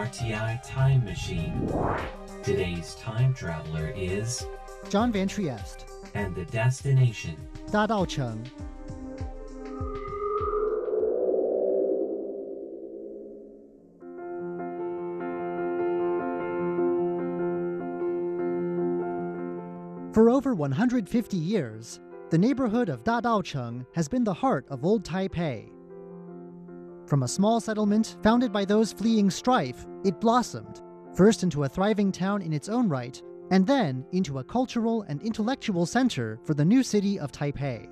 RTI Time Machine. Today's time traveler is, John Van Trieste, and the destination, 大稻城。 For over 150 years, the neighborhood of Dadaocheng has been the heart of old Taipei. From a small settlement founded by those fleeing strife, it blossomed, first into a thriving town in its own right, and then into a cultural and intellectual center for the new city of Taipei.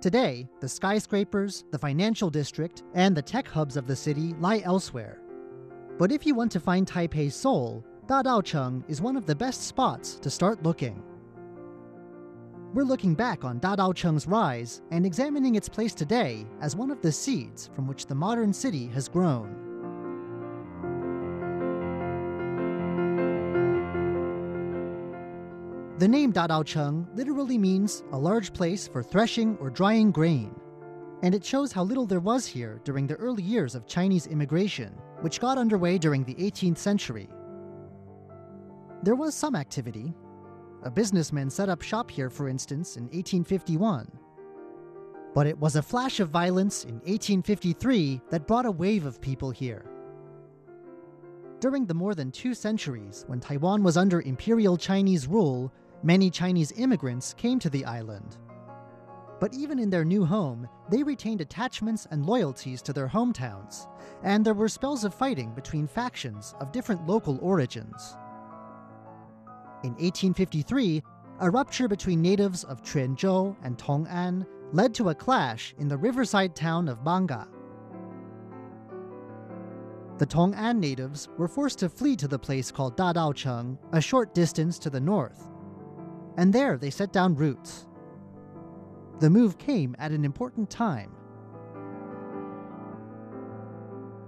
Today, the skyscrapers, the financial district, and the tech hubs of the city lie elsewhere. But if you want to find Taipei's soul, Dadaocheng is one of the best spots to start looking. We're looking back on Dadaocheng's rise and examining its place today as one of the seeds from which the modern city has grown. The name Dadaocheng literally means a large place for threshing or drying grain, and it shows how little there was here during the early years of Chinese immigration, which got underway during the 18th century. There was some activity. A businessman set up shop here, for instance, in 1851. But it was a flash of violence in 1853 that brought a wave of people here. During the more than two centuries when Taiwan was under Imperial Chinese rule, many Chinese immigrants came to the island. But even in their new home, they retained attachments and loyalties to their hometowns, and there were spells of fighting between factions of different local origins. In 1853, a rupture between natives of Quanzhou and Tong'an led to a clash in the riverside town of Bangka. The Tong'an natives were forced to flee to the place called Dadaocheng, a short distance to the north. And there they set down roots. The move came at an important time.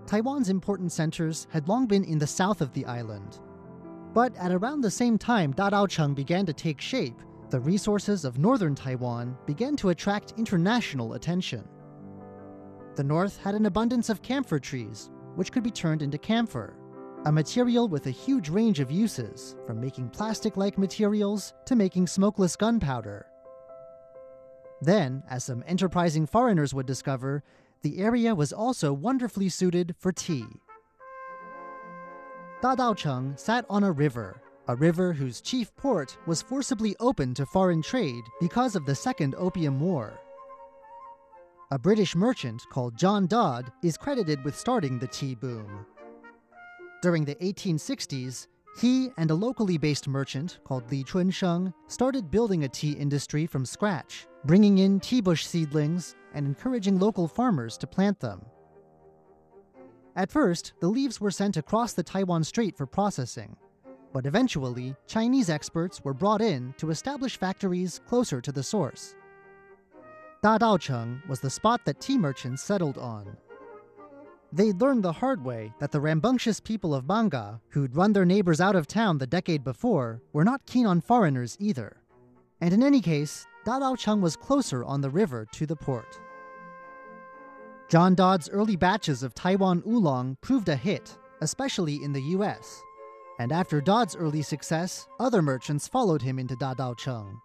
Taiwan's important centers had long been in the south of the island. But at around the same time Dadaocheng began to take shape, the resources of northern Taiwan began to attract international attention. The north had an abundance of camphor trees, which could be turned into camphor, a material with a huge range of uses, from making plastic like materials to making smokeless gunpowder. Then, as some enterprising foreigners would discover, the area was also wonderfully suited for tea. Dadaocheng sat on a river, a river whose chief port was forcibly opened to foreign trade because of the Second Opium War. A British merchant called John Dodd is credited with starting the tea boom. During the 1860s, he and a locally based merchant called Li Chunsheng started building a tea industry from scratch, bringing in tea bush seedlings and encouraging local farmers to plant them. At first, the leaves were sent across the Taiwan Strait for processing, but eventually, Chinese experts were brought in to establish factories closer to the source. Dadaocheng was the spot that tea merchants settled on. They learned the hard way that the rambunctious people of Bangka, who'd run their neighbors out of town the decade before, were not keen on foreigners either. And in any case, Dadaocheng was closer on the river to the port. John Dodd's early batches of Taiwan oolong proved a hit, especially in the US. And after Dodd's early success, other merchants followed him into Dadaocheng.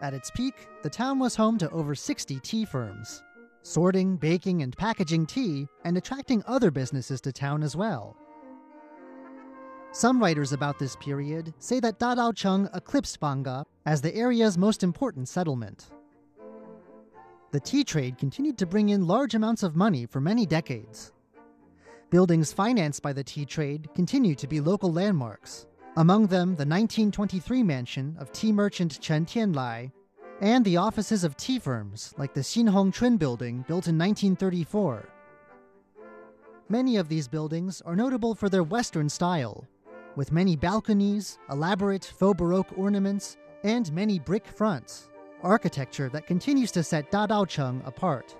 At its peak, the town was home to over 60 tea firms, sorting, baking, and packaging tea, and attracting other businesses to town as well. Some writers about this period say that Dadaocheng eclipsed Bangka as the area's most important settlement. The tea trade continued to bring in large amounts of money for many decades. Buildings financed by the tea trade continue to be local landmarks, among them the 1923 mansion of tea merchant Chen Tianlai and the offices of tea firms like the Xinhong Chun building built in 1934. Many of these buildings are notable for their Western style, with many balconies, elaborate faux Baroque ornaments, and many brick fronts, architecture that continues to set Dadaocheng apart.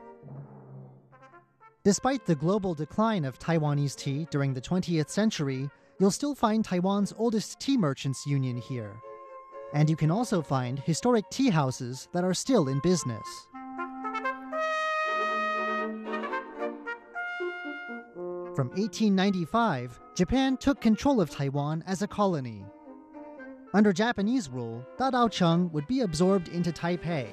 Despite the global decline of Taiwanese tea during the 20th century, you'll still find Taiwan's oldest tea merchants union here. And you can also find historic tea houses that are still in business. From 1895, Japan took control of Taiwan as a colony. Under Japanese rule, Dadaocheng would be absorbed into Taipei.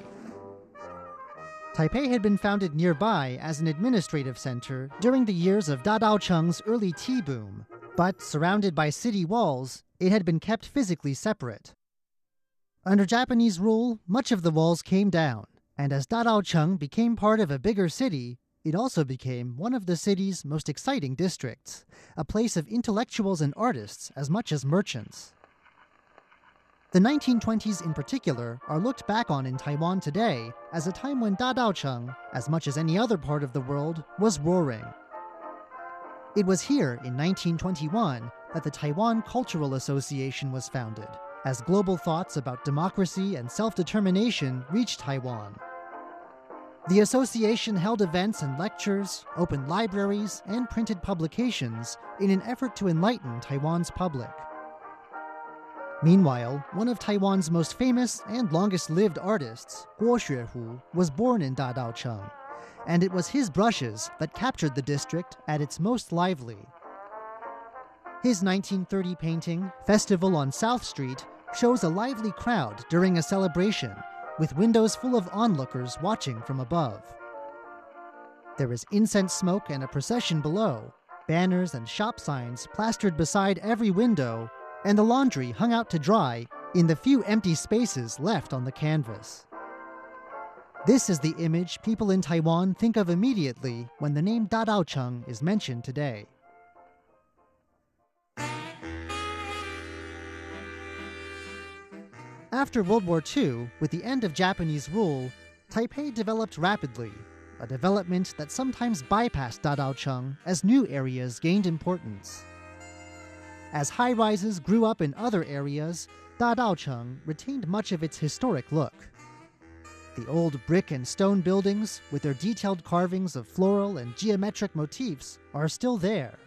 Taipei had been founded nearby as an administrative center during the years of Dadaocheng's early tea boom, but surrounded by city walls, it had been kept physically separate. Under Japanese rule, much of the walls came down, and as Dadaocheng became part of a bigger city, it also became one of the city's most exciting districts, a place of intellectuals and artists as much as merchants. The 1920s in particular are looked back on in Taiwan today as a time when Dadaocheng, as much as any other part of the world, was roaring. It was here in 1921 that the Taiwan Cultural Association was founded, as global thoughts about democracy and self determination reached Taiwan. The association held events and lectures, opened libraries, and printed publications in an effort to enlighten Taiwan's public. Meanwhile, one of Taiwan's most famous and longest lived artists, Guo Xuehu, was born in Da Dadaocheng, and it was his brushes that captured the district at its most lively. His 1930 painting, Festival on South Street, shows a lively crowd during a celebration, with windows full of onlookers watching from above. There is incense smoke and a procession below, banners and shop signs plastered beside every window, and the laundry hung out to dry in the few empty spaces left on the canvas. This is the image people in Taiwan think of immediately when the name Dadaocheng is mentioned today. After World War II, with the end of Japanese rule, Taipei developed rapidly, a development that sometimes bypassed Dadaocheng as new areas gained importance. As high rises grew up in other areas, Da Dadaocheng retained much of its historic look. The old brick and stone buildings, with their detailed carvings of floral and geometric motifs, are still there.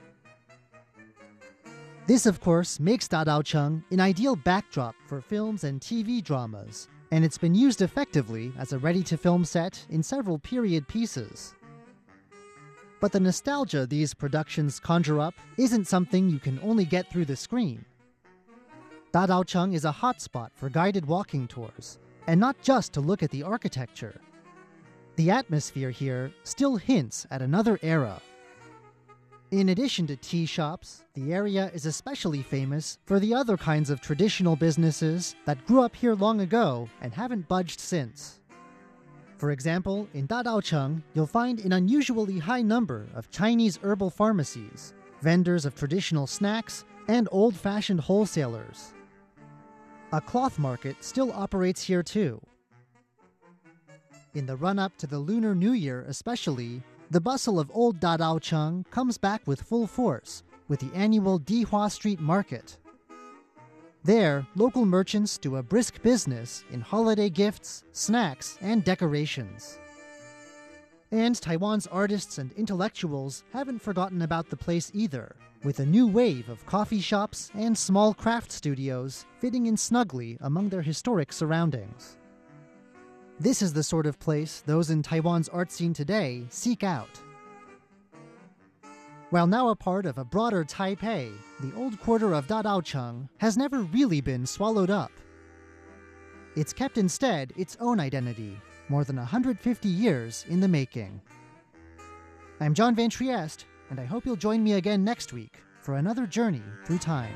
This, of course, makes Da Dadaocheng an ideal backdrop for films and TV dramas, and it's been used effectively as a ready to film set in several period pieces. But the nostalgia these productions conjure up isn't something you can only get through the screen. Dadaocheng is a hotspot for guided walking tours, and not just to look at the architecture. The atmosphere here still hints at another era in addition to tea shops, the area is especially famous for the other kinds of traditional businesses that grew up here long ago and haven't budged since. For example, in Dadaocheng, you'll find an unusually high number of Chinese herbal pharmacies, vendors of traditional snacks, and old fashioned wholesalers. A cloth market still operates here too. In the run up to the Lunar New Year, especially, the bustle of old Dadaocheng comes back with full force with the annual Dihua Street Market. There, local merchants do a brisk business in holiday gifts, snacks, and decorations. And Taiwan's artists and intellectuals haven't forgotten about the place either, with a new wave of coffee shops and small craft studios fitting in snugly among their historic surroundings. This is the sort of place those in Taiwan's art scene today seek out. While now a part of a broader Taipei, the old quarter of Dadaocheng has never really been swallowed up. It's kept instead its own identity, more than 150 years in the making. I'm John Van Trieste, and I hope you'll join me again next week for another journey through time.